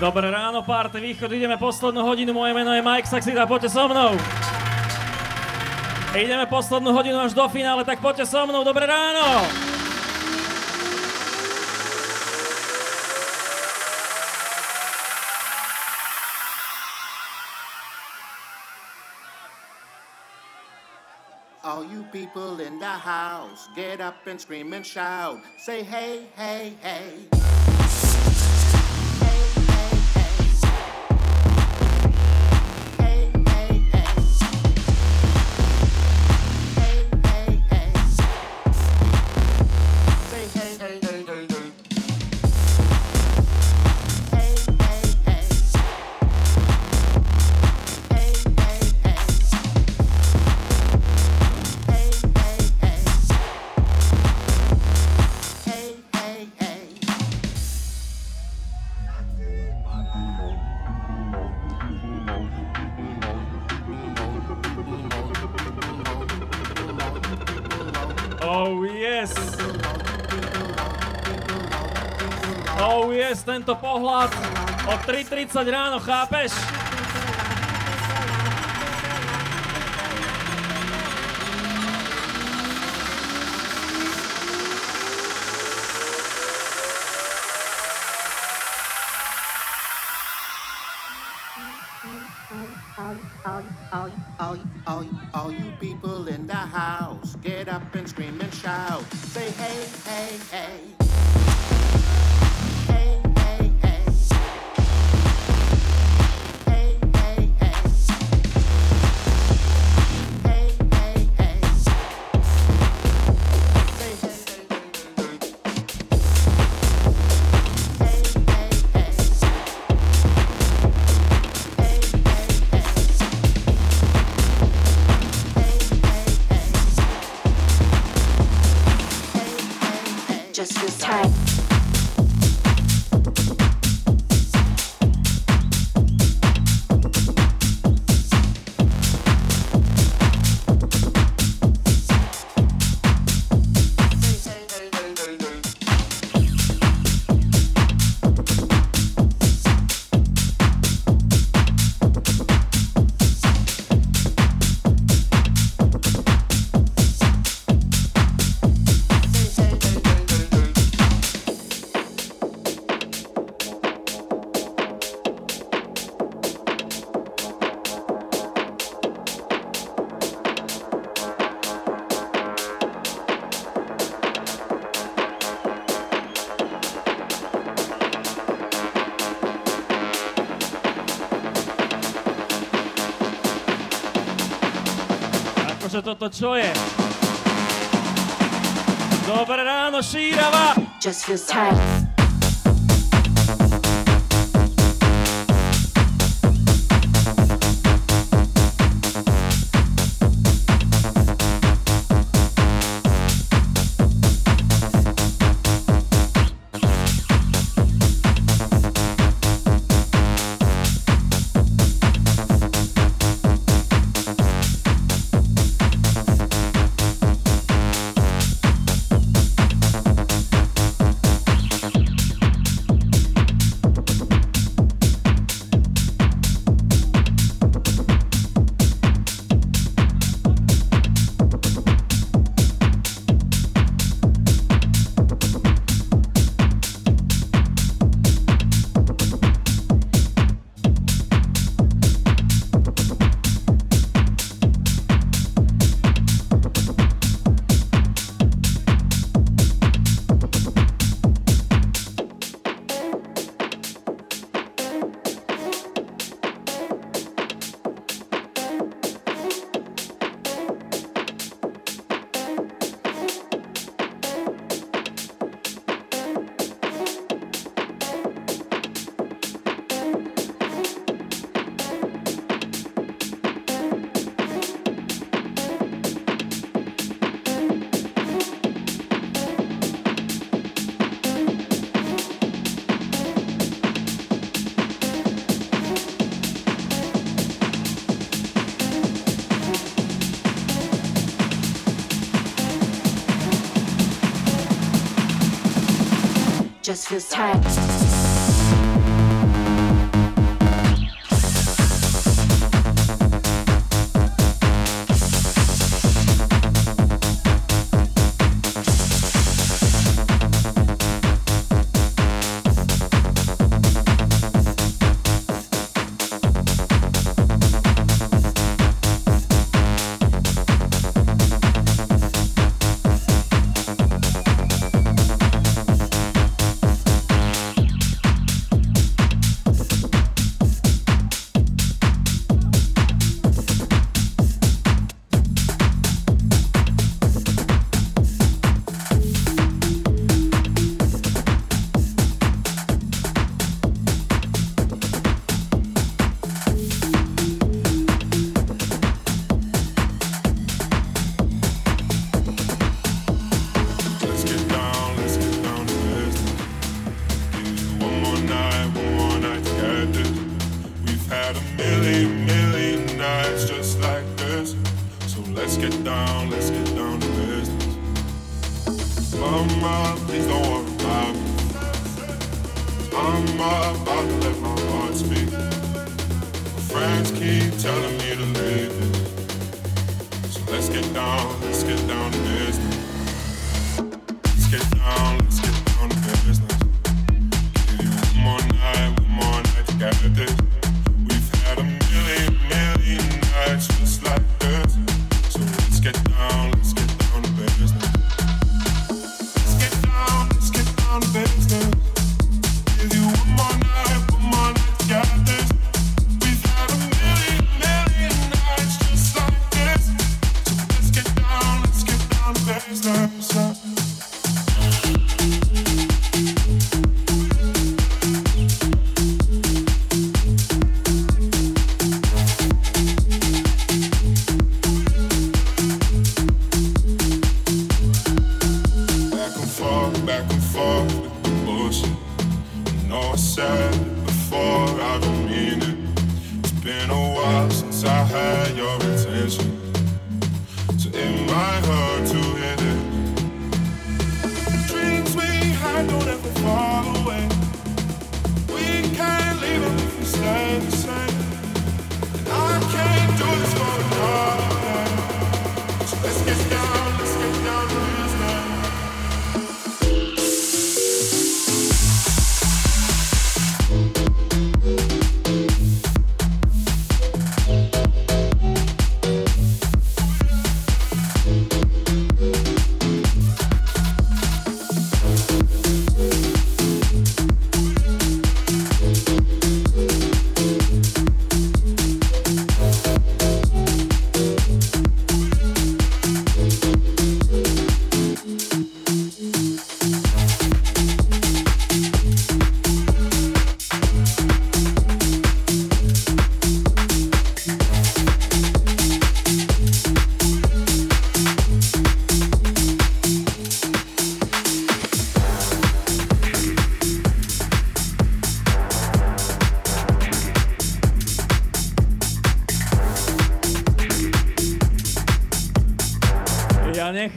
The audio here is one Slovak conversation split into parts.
Dobré ráno, párty východ, ideme poslednú hodinu, moje meno je Mike Saxida, poďte so mnou. Ideme poslednú hodinu až do finále, tak poďte so mnou, dobré ráno. All you people in the house, get up and scream and shout. Say hey, hey, hey. Tento pohľad o 3.30 ráno, chápeš? get up and scream and shout. Say hey, hey, hey. Toto čo je? Dobré ráno, Šírava! Just feels tight. Just feels tight.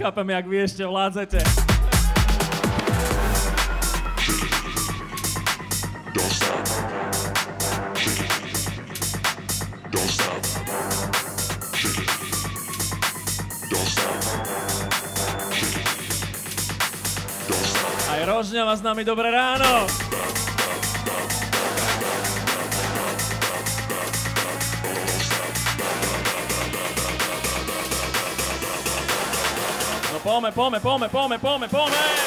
chápem, jak vy ešte vládzete. Rožňava s nami, dobré ráno! Palme, palme, palme, palme, palme, palme.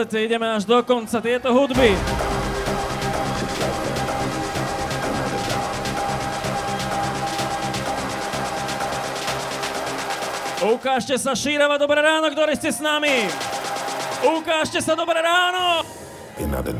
neodchádzate, ideme až do konca tieto hudby. Ukážte sa, Šírava, dobré ráno, ktorí ste s nami. Ukážte sa, dobré ráno. Another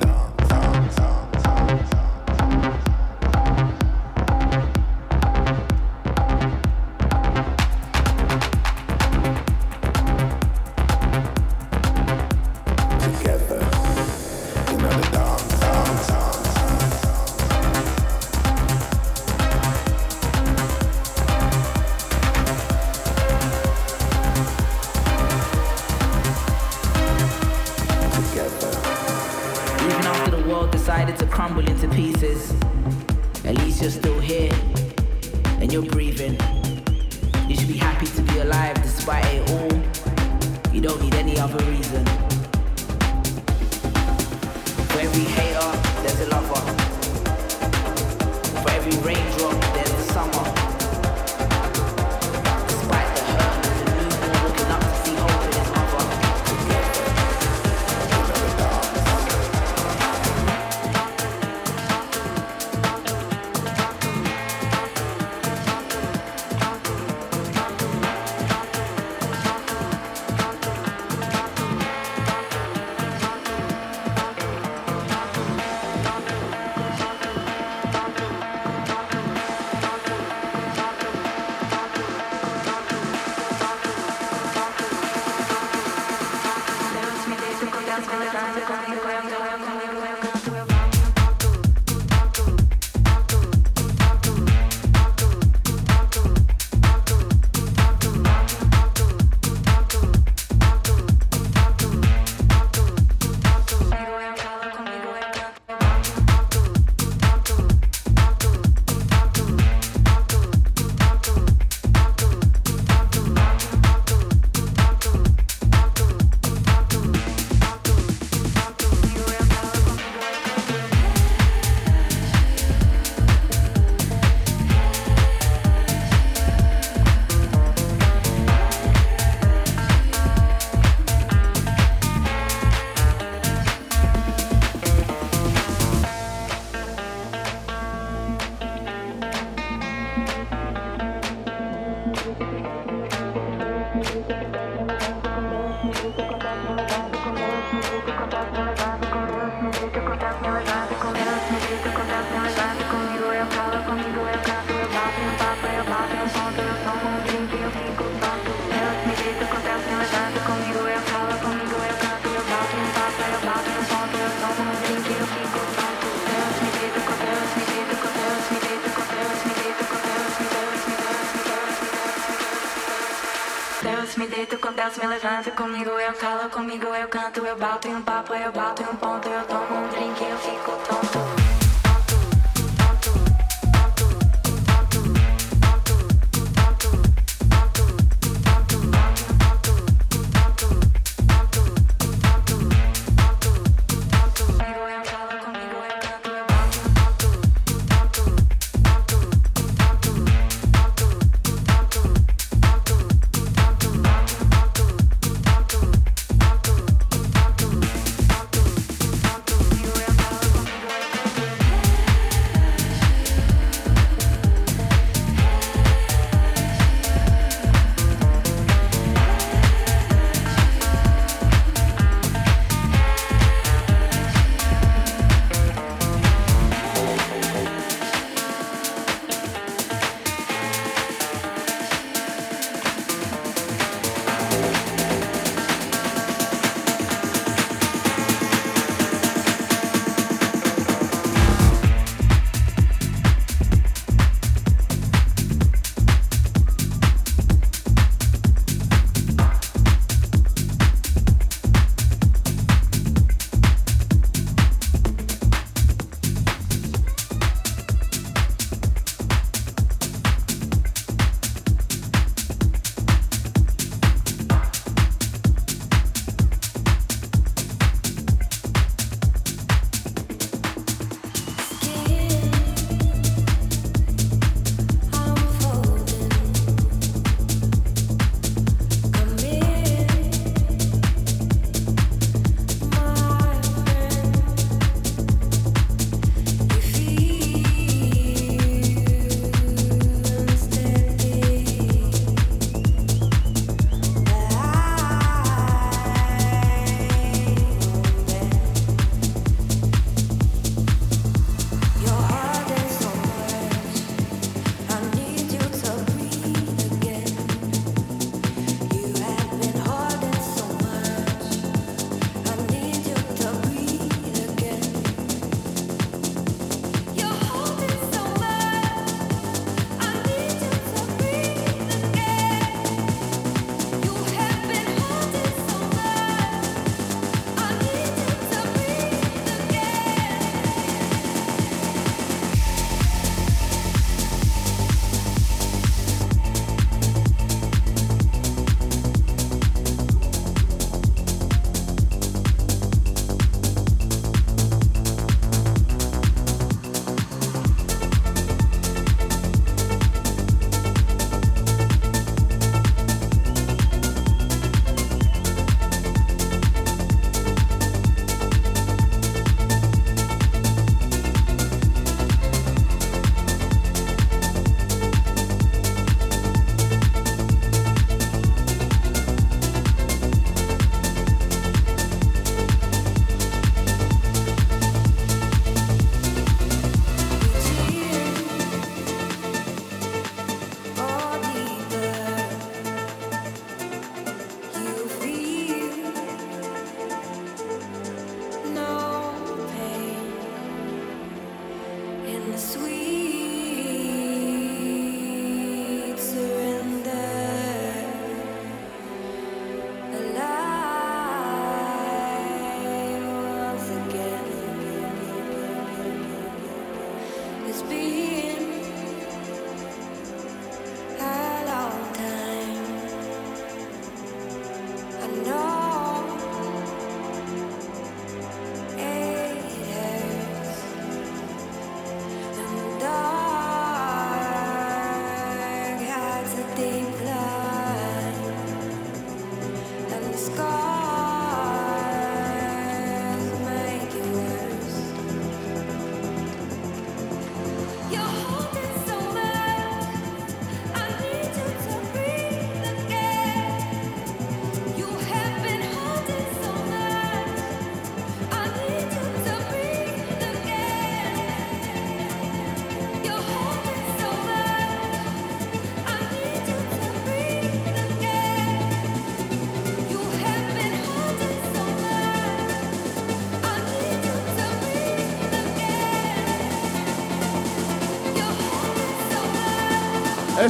be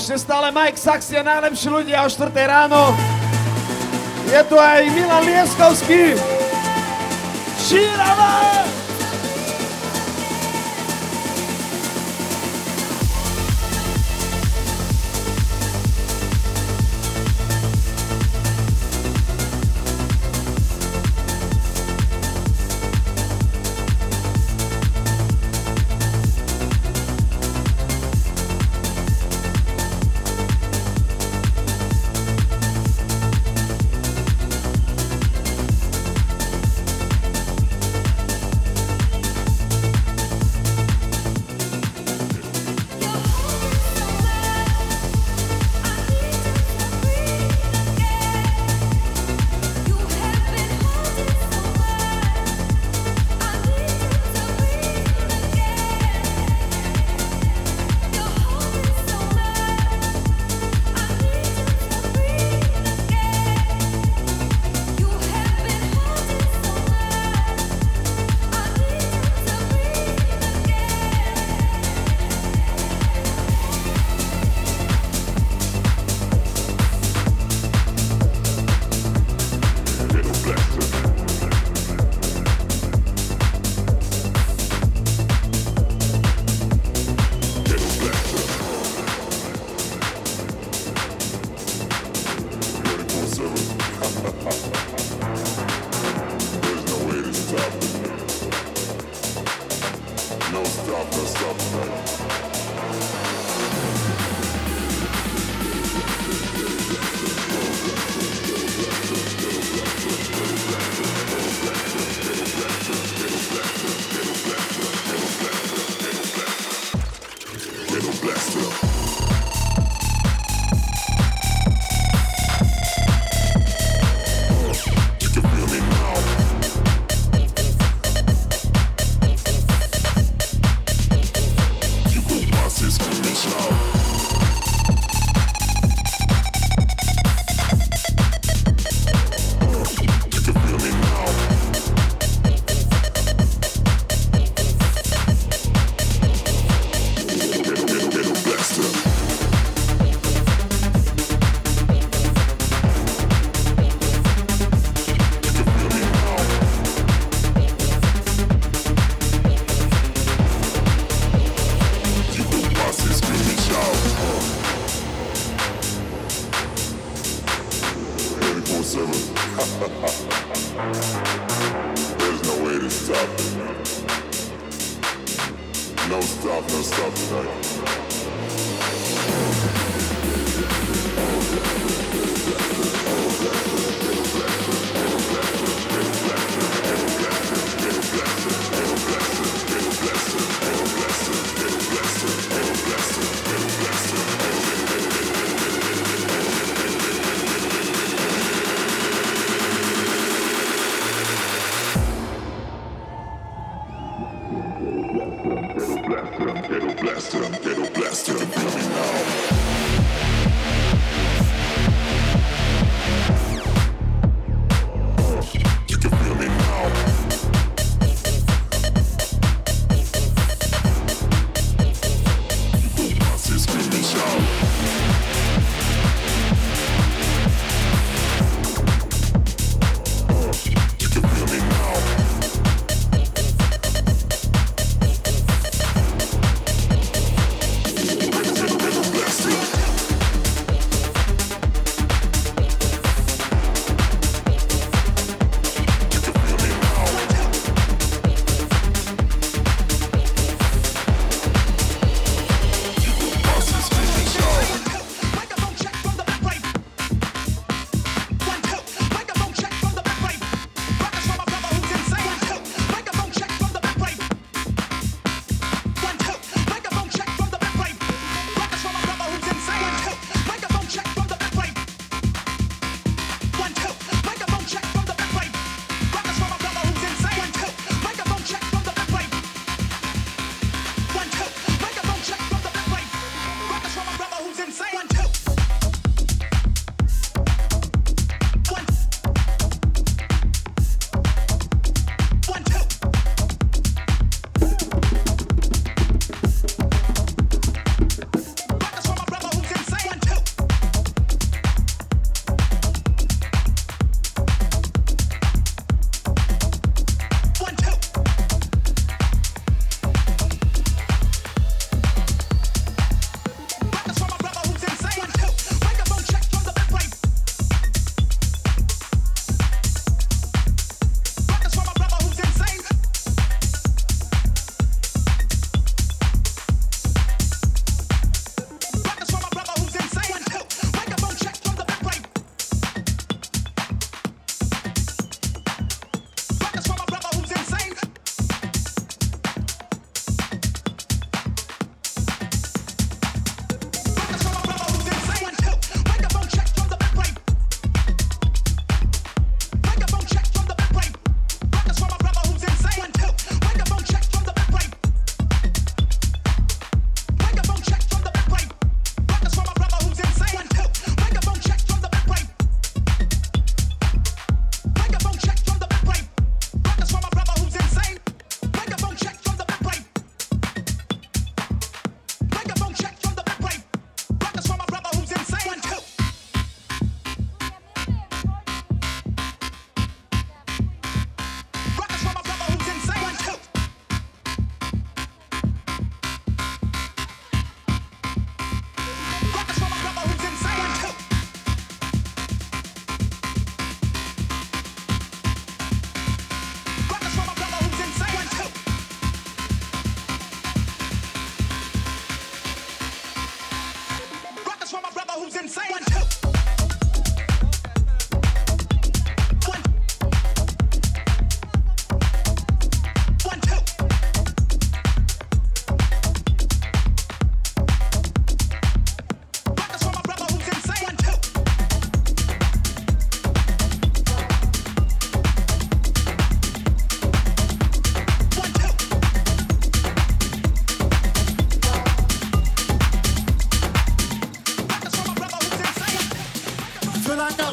Ešte stále Mike Saxi a najlepší ľudia o 4 ráno. Je tu aj Milan Lieskovský. Šírava!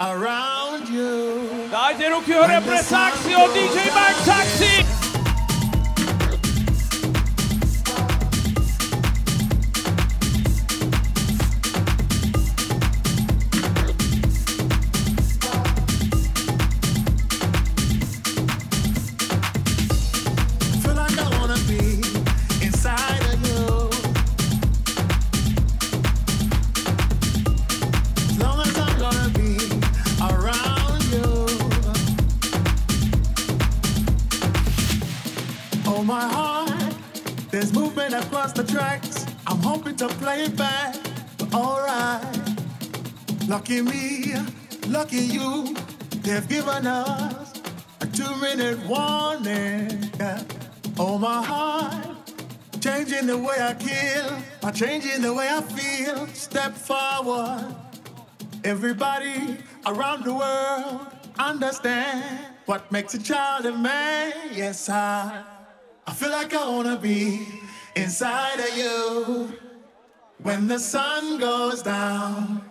around you. Daha önce okuyor rap DJ Max taksi. Lucky me, lucky you, they've given us a two-minute warning. Yeah. Oh my heart, changing the way I kill, by changing the way I feel. Step forward. Everybody around the world understand what makes a child a man. Yes, I, I feel like I wanna be inside of you when the sun goes down.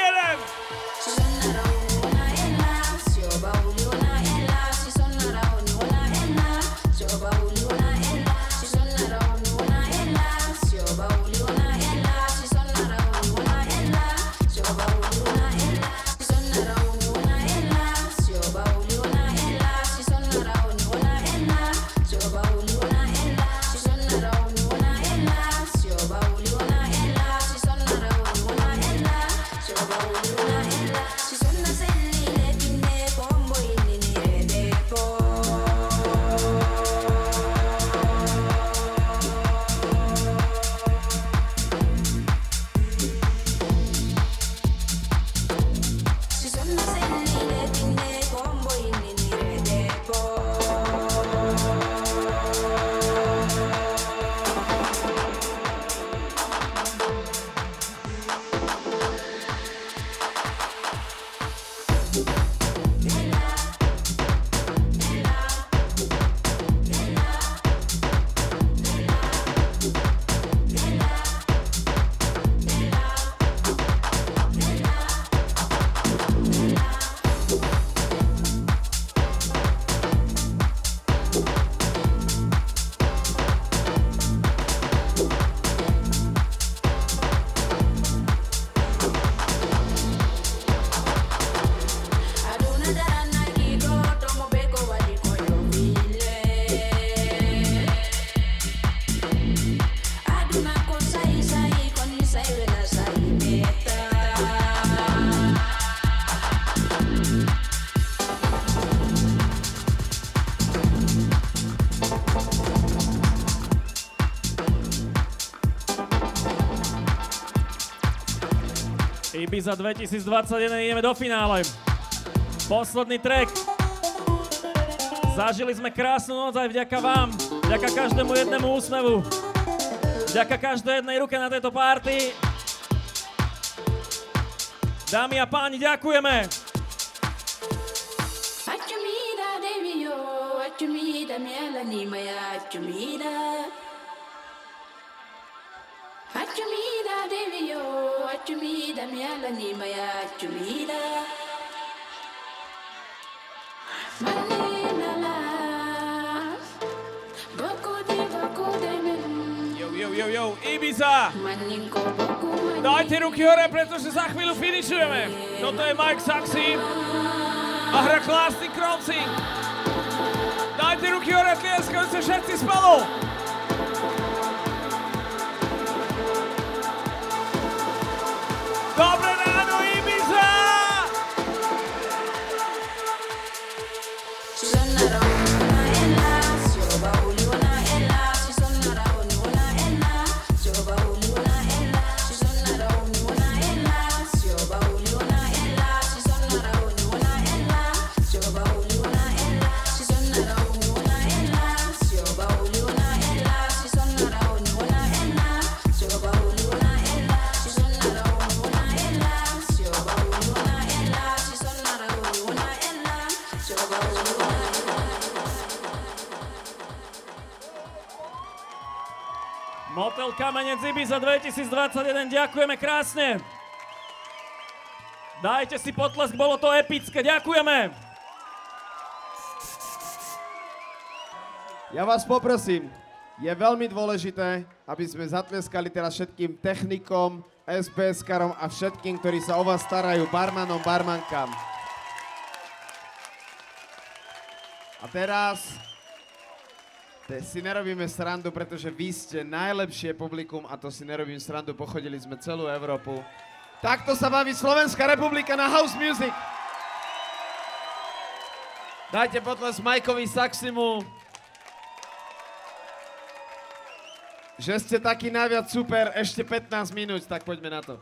Ibiza 2021 ideme do finále. Posledný track. Zažili sme krásnu noc aj vďaka vám, vďaka každému jednému úsmevu, vďaka každej jednej ruke na tejto party. Dámy a páni, ďakujeme. Men. Yo, yo, yo, Ibiza! Dajte ruky hore, pretože za chvíľu finišujeme. Toto je Mike Saxy a hra krásny Crossing. Dajte ruky hore, tlieskajú sa všetci spolu. Dobre! Kamenec Ibiza 2021, ďakujeme krásne. Dajte si potlesk, bolo to epické, ďakujeme. Ja vás poprosím, je veľmi dôležité, aby sme zatlieskali teraz všetkým technikom, SBS-karom a všetkým, ktorí sa o vás starajú, barmanom, barmankám. A teraz te, si nerobíme srandu, pretože vy ste najlepšie publikum a to si nerobím srandu, pochodili sme celú Európu. Takto sa baví Slovenská republika na house music. Dajte potles Majkovi Saximu. Že ste taký najviac super, ešte 15 minút, tak poďme na to.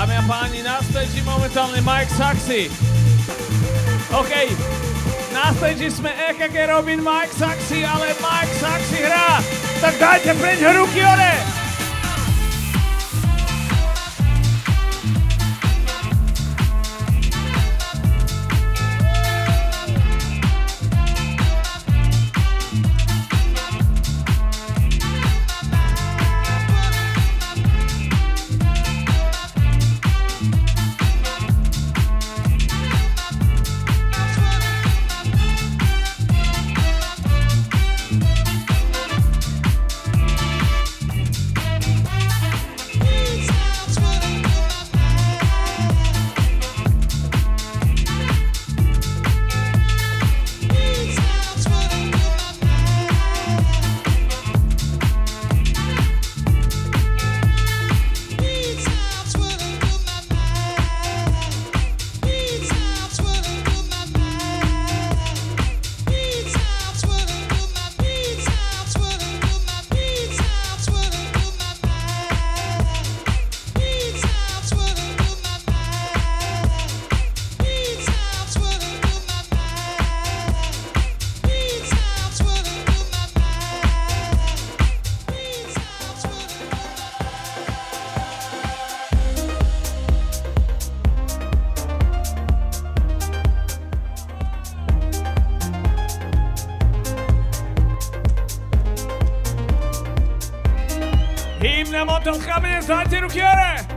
Dámy a páni, na stage momentálne Mike Saxy. OK, Na stage sme EKG Robin Mike Saxy, ale Mike Saxy hrá. Tak dajte preň ruky hore. Him na de ska med, så han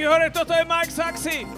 ruky hore, toto je Mike Saxy.